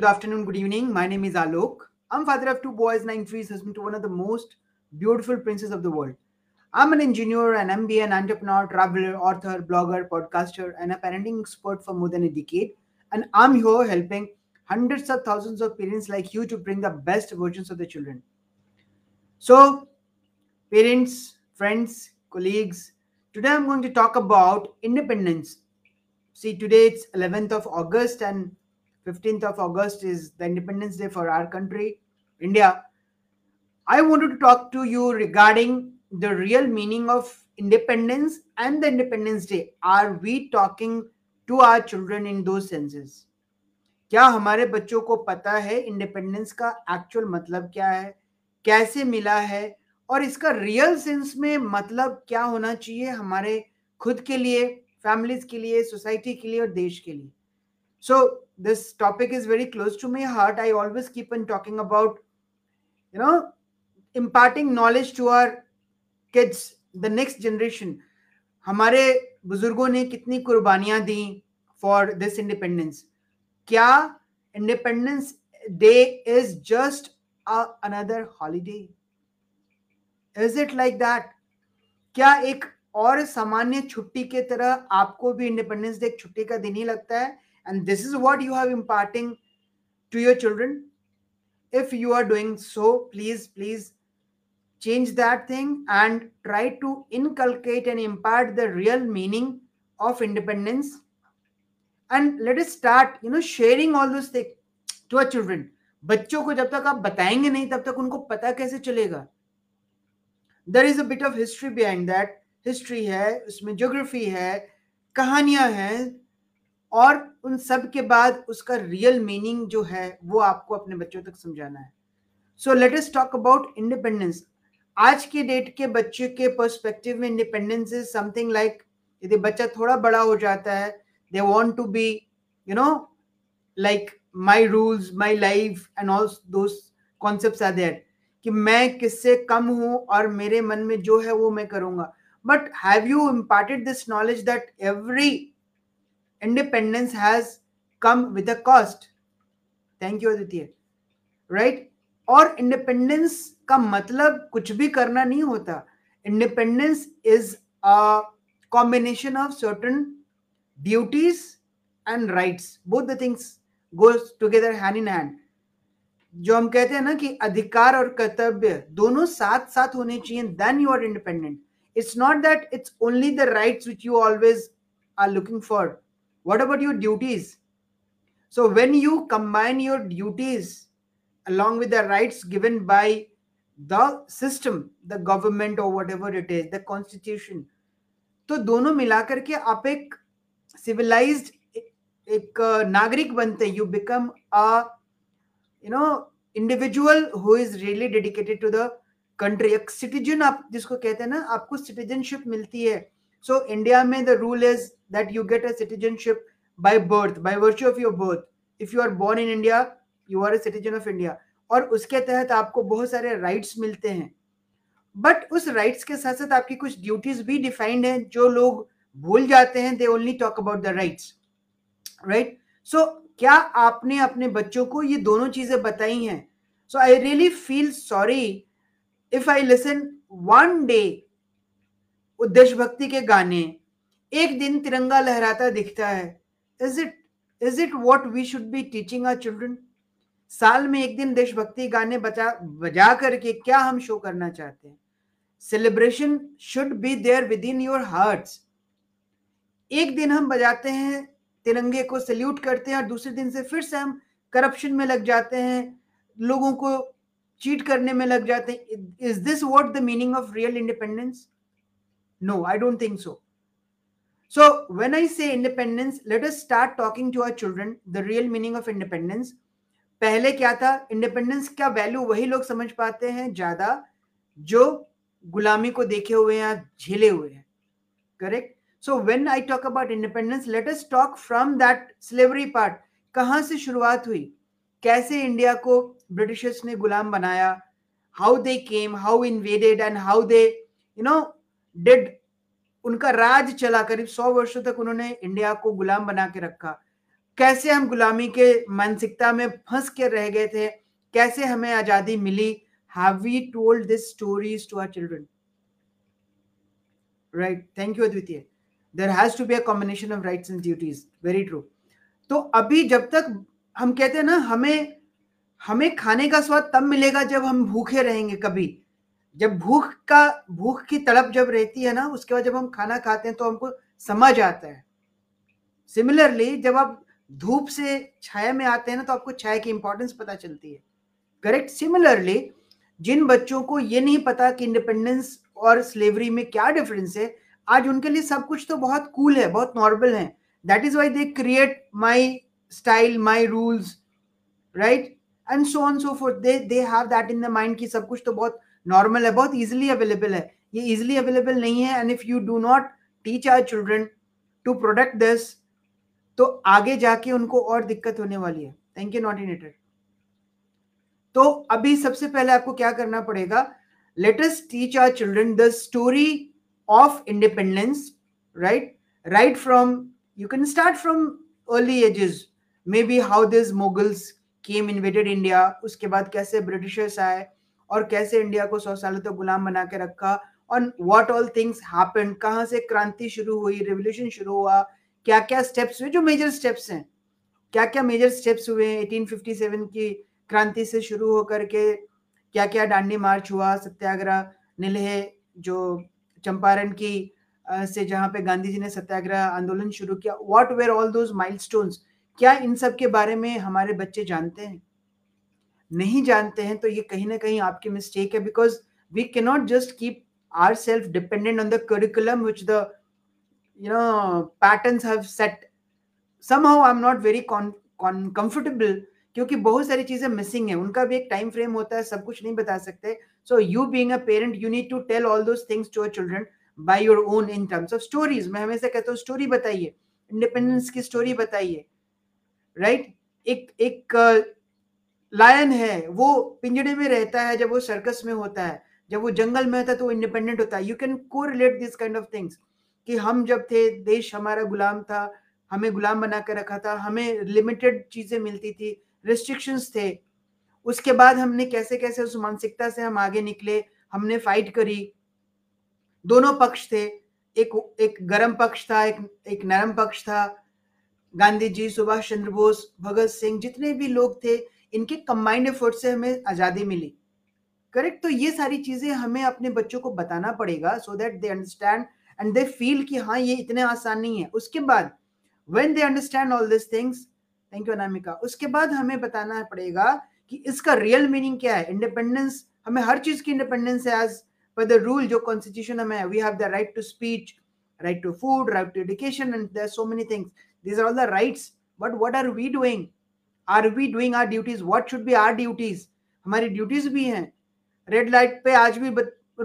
Good afternoon, good evening. My name is Alok. I'm father of two boys, nine trees, husband to one of the most beautiful princes of the world. I'm an engineer, an MBA, an entrepreneur, traveler, author, blogger, podcaster, and a parenting expert for more than a decade. And I'm here helping hundreds of thousands of parents like you to bring the best versions of the children. So, parents, friends, colleagues, today I'm going to talk about independence. See, today it's 11th of August, and 15th of August is the Independence Day for our country, India. I wanted to talk to you regarding the real meaning of independence and the Independence Day. Are we talking to our children in those senses? क्या हमारे बच्चों को पता है independence का actual मतलब क्या है कैसे मिला है और इसका रियल सेंस में मतलब क्या होना चाहिए हमारे खुद के लिए फैमिलीज़ के लिए सोसाइटी के लिए और देश के लिए सो this topic is very close to my heart i always keep on talking about you know imparting knowledge to our kids the next generation हमारे बुज़ुर्गों ने कितनी कुर्बानियाँ दी फॉर दिस इंडिपेंडेंस क्या independence day is just another holiday is it like that क्या एक और सामान्य छुट्टी के तरह आपको भी इंडिपेंडेंस डे छुट्टी का दिन ही लगता है and this is what you have imparting to your children if you are doing so please please change that thing and try to inculcate and impart the real meaning of independence and let us start you know sharing all those things to our children बच्चों को जब तक आप बताएंगे नहीं तब तक उनको पता कैसे चलेगा there is a bit of history behind that history है उसमें ज्योग्राफी है कहानियां हैं और उन सब के बाद उसका रियल मीनिंग जो है, वो आपको अपने बच्चों तक समझाना है। So let us talk about independence आज के डेट के बच्चे के पर्सपेक्टिव में इंडिपेंडेंस इज़ समथिंग लाइक यदि बच्चा थोड़ा बड़ा हो जाता है they want to be you know like my rules my life and all those concepts are there कि मैं किससे कम हूँ और मेरे मन में जो है वो मैं करूँगा। But have you imparted this knowledge that every independence has come with a cost. Thank you, aditya. Right? और इंडिपेंडेंस का मतलब कुछ भी करना नहीं होता independence is a combination of certain duties and rights both the things goes together hand in hand जो हम कहते हैं ना कि अधिकार और कर्तव्य दोनों साथ साथ होने चाहिए then you are independent it's not that it's only the rights which you always are looking for what about your duties? So when you combine your duties along with the rights given by the system, the government or whatever it is, the constitution, तो दोनों मिलाकर के आप एक civilised एक नागरिक बनते हैं you become a you know individual who is really dedicated to the country एक सिटीजन आप जिसको कहते हैं ना आपको सिटीजनशिप मिलती है So India mein the rule is that you get a citizenship by birth, by virtue of your birth. If you are born in India, you are a citizen of India. और उसके तहत आपको बहुत सारे rights मिलते हैं but उस rights के साथ साथ आपकी कुछ ड्यूटीज़ भी डिफाइंड हैं जो लोग भूल जाते हैं they only talk about the rights right so क्या आपने अपने बच्चों को ये दोनों चीज़ें बताई हैं so I really feel sorry if I listen one day देशभक्ति के गाने। एक दिन तिरंगा लहराता दिखता है। Is it is it what we should be teaching our children साल में एक दिन देशभक्ति गाने बचा, बजा करके क्या हम शो करना चाहते हैं? Celebration should be there within your heart एक दिन हम बजाते हैं, तिरंगे को सल्यूट करते हैं और दूसरे दिन से फिर से हम करप्शन में लग जाते हैं, लोगों को चीट करने में लग जाते हैं। Is this what the meaning of real independence No, I don't think so. So, when I say independence, let us start talking to our children the real meaning of independence. पहले क्या था? Independence का value वही लोग समझ पाते हैं ज़्यादा जो गुलामी को देखे हुए हैं झेले हुए हैं। Correct so when I talk about independence let us talk from that slavery part कहाँ से शुरुआत हुई? कैसे इंडिया को ब्रिटिशर्स ने गुलाम बनाया? How they came how invaded and how they you know did, उनका राज चला करीब सौ वर्षों तक उन्होंने इंडिया को गुलाम बना के रखा। कैसे हम गुलामी के मानसिकता में फंस के रह गए थे? कैसे हमें आज़ादी मिली? Have we told this stories to our children right thank you Advitiya there has to be a combination of rights and duties very true तो अभी जब तक हम कहते हैं ना, हमें हमें खाने का स्वाद तब मिलेगा जब हम भूखे रहेंगे कभी। जब भूख का, भूख की तड़प जब रहती है ना, उसके बाद जब हम खाना खाते हैं तो हमको समझ आता है। सिमिलरली जब आप धूप से छाया में आते हैं ना तो आपको छाया की इंपॉर्टेंस पता चलती है। करेक्ट सिमिलरली जिन बच्चों को ये नहीं पता कि इंडिपेंडेंस और स्लेवरी में क्या डिफरेंस है, आज उनके लिए सब कुछ तो बहुत कूल cool है, बहुत नॉर्मल है। That is why they create my style my rules right and so on so for they they have that in the mind कि सब कुछ तो बहुत नॉर्मल है, बहुत इजिली अवेलेबल है। ये इजिली अवेलेबल नहीं है and if you do not teach our children to product this तो आगे जाके उनको और दिक्कत होने वाली है। थैंक यू नॉटिनेटर तो अभी सबसे पहले आपको क्या करना पड़ेगा? Latest teach our children the story of independence right right from you can start from early ages maybe how this Mughals came invaded India उसके बाद कैसे ब्रिटिशर्स आए और कैसे इंडिया को सौ सालों तक गुलाम बना के रखा और वॉट ऑल थिंग्स हैपेंड कहाँ से क्रांति शुरू हुई? रेवोल्यूशन शुरू हुआ। क्या क्या स्टेप्स हुए? जो मेजर स्टेप्स हैं। क्या क्या मेजर स्टेप्स हुए 1857 की क्रांति से शुरू होकर के? क्या क्या डांडी मार्च हुआ? सत्याग्रह नीलह जो चंपारण की से जहाँ पे गांधी जी ने सत्याग्रह आंदोलन शुरू किया। What were all those milestones क्या इन सब के बारे में हमारे बच्चे जानते हैं? नहीं जानते हैं तो ये कहीं ना कहीं आपकी मिस्टेक है because we can not just keep our self dependent on the curriculum which the know patterns have set. Somehow i'm not very con, con comfortable क्योंकि बहुत सारी चीज़ें मिसिंग है। उनका भी एक टाइम फ्रेम होता है सब कुछ नहीं बता सकते। So you being a parent you need to tell all those things to your children by your own in terms of stories मैं हमेशा कहता हूँ स्टोरी बताइए। इंडिपेंडेंस की स्टोरी बताइए। Right right? एक एक लायन है, वो पिंजड़े में रहता है, जब वो सर्कस में होता है, जब वो जंगल में होता है तो वो इंडिपेंडेंट होता है। You can correlate this kind of things कि हम जब थे, देश हमारा गुलाम था, हमें गुलाम बना कर रखा था, हमें लिमिटेड चीज़ें मिलती थी रिस्ट्रिक्शंस थे। उसके बाद हमने कैसे कैसे उस मानसिकता से हम आगे निकले, हमने फाइट करी। दोनों पक्ष थे, एक एक गर्म पक्ष था, एक एक नरम पक्ष था। गांधी जी, सुभाष चंद्र बोस, भगत सिंह, जितने भी लोग थे इनके कंबाइंड एफर्ट से हमें आज़ादी मिली। करेक्ट तो ये सारी चीज़ें हमें अपने बच्चों को बताना पड़ेगा so that they understand and they feel कि हाँ ये इतने आसान नहीं है। उसके बाद when they understand all this things thank you Anamika उसके बाद हमें बताना पड़ेगा कि इसका रियल मीनिंग क्या है? इंडिपेंडेंस हमें हर चीज़ की इंडिपेंडेंस है एज पर द रूल जो कॉन्स्टिट्यूशन हमें we have the right to speech right to food right to education and so many things these are all the rights, but what are we doing? are we doing our duties what should be our duties हमारी duties भी हैं red light पे आज भी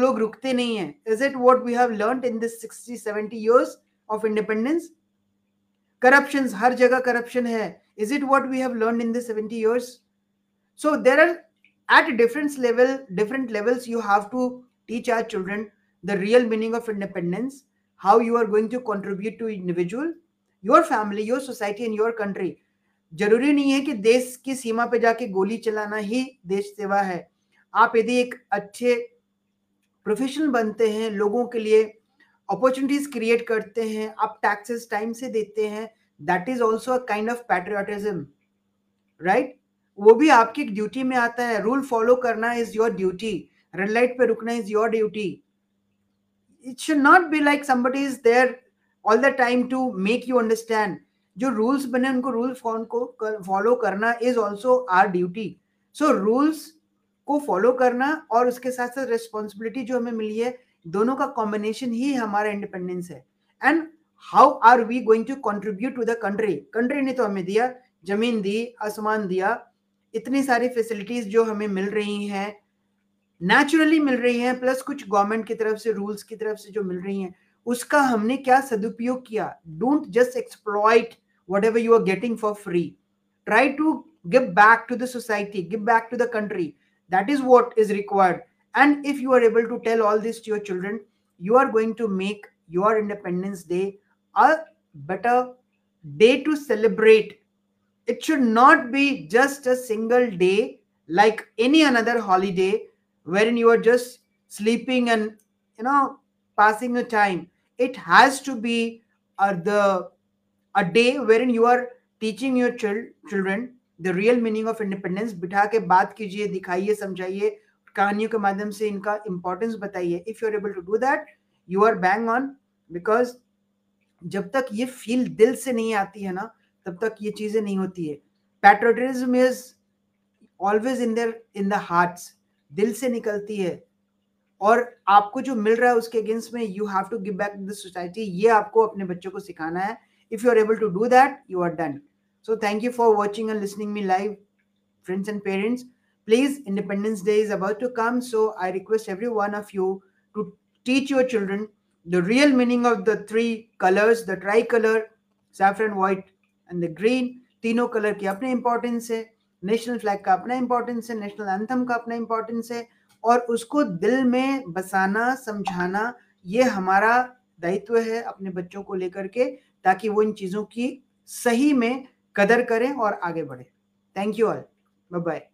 लोग रुकते नहीं है is it what we have learn in this sixty seventy years of independence corruption हर जगह करप्शन है is it what we have learn in this seventy years so there are at different level different levels you have to teach our children the real meaning of independence how you are going to contribute to individual your family your society and your country ज़रूरी नहीं है कि देश की सीमा पे जाके गोली चलाना ही देश सेवा है। आप यदि एक अच्छे प्रोफेशनल बनते हैं, लोगों के लिए अपॉर्चुनिटीज़ क्रिएट करते हैं, आप टैक्सेस टाइम से देते हैं that is also a kind of patriotism right वो भी आपकी ड्यूटी में आता है। रूल फॉलो करना is your duty red light पे रुकना is your duty it should not be like somebody is there all the time to make you understand जो रूल्स बने उनको रूल को फॉलो करना is also our duty so rules को follow करना और उसके साथ साथ रिस्पॉन्सिबिलिटी जो हमें मिली है, दोनों का कॉम्बिनेशन ही हमारा इंडिपेंडेंस है. And how are we going to contribute to the country country ने तो हमें दिया, ज़मीन दी, आसमान दिया, इतनी सारी फैसिलिटीज़ जो हमें मिल रही हैं नेचुरली मिल रही हैं प्लस कुछ गवर्नमेंट की तरफ़ से रूल्स की तरफ़ से जो मिल रही हैं, उसका हमने क्या सदुपयोग किया? Don't just exploit whatever you are getting for free. Try to give back to the society give back to the country. That is what is required. And if you are able to tell all this to your children you are going to make your independence day a better day to celebrate. It should not be just a single day like any another holiday wherein you are just sleeping and you know passing the time. It has to be uh, the a day wherein you are teaching your chil- children the real meaning of independence, बिठा के बात कीजिए, दिखाइए, समझाइए, कहानियों के माध्यम से इनका इंपॉर्टेंस बताइए। If you are able to do that you are bang on because जब तक ये फील दिल से नहीं आती है ना, तब तक ये चीज़ें नहीं होती है। Patriotism is always in there in the hearts दिल से निकलती है। और आपको जो मिल रहा है उसके अगेंस्ट में you have to give back the society ये आपको अपने बच्चों को सिखाना है। if you are able to do that you are done so thank you for watching and listening me live friends and parents please independence day is about to come so i request every one of you to teach your children the real meaning of the three colors the tricolor saffron white and the green तीनों colour की अपने importance है national flag का अपना importance है national anthem का अपना importance है और उसको दिल में बसाना समझाना ये हमारा दायित्व है अपने बच्चों को लेकर के ताकि वो इन चीज़ों की सही में कदर करें और आगे बढ़े। Thank you all bye bye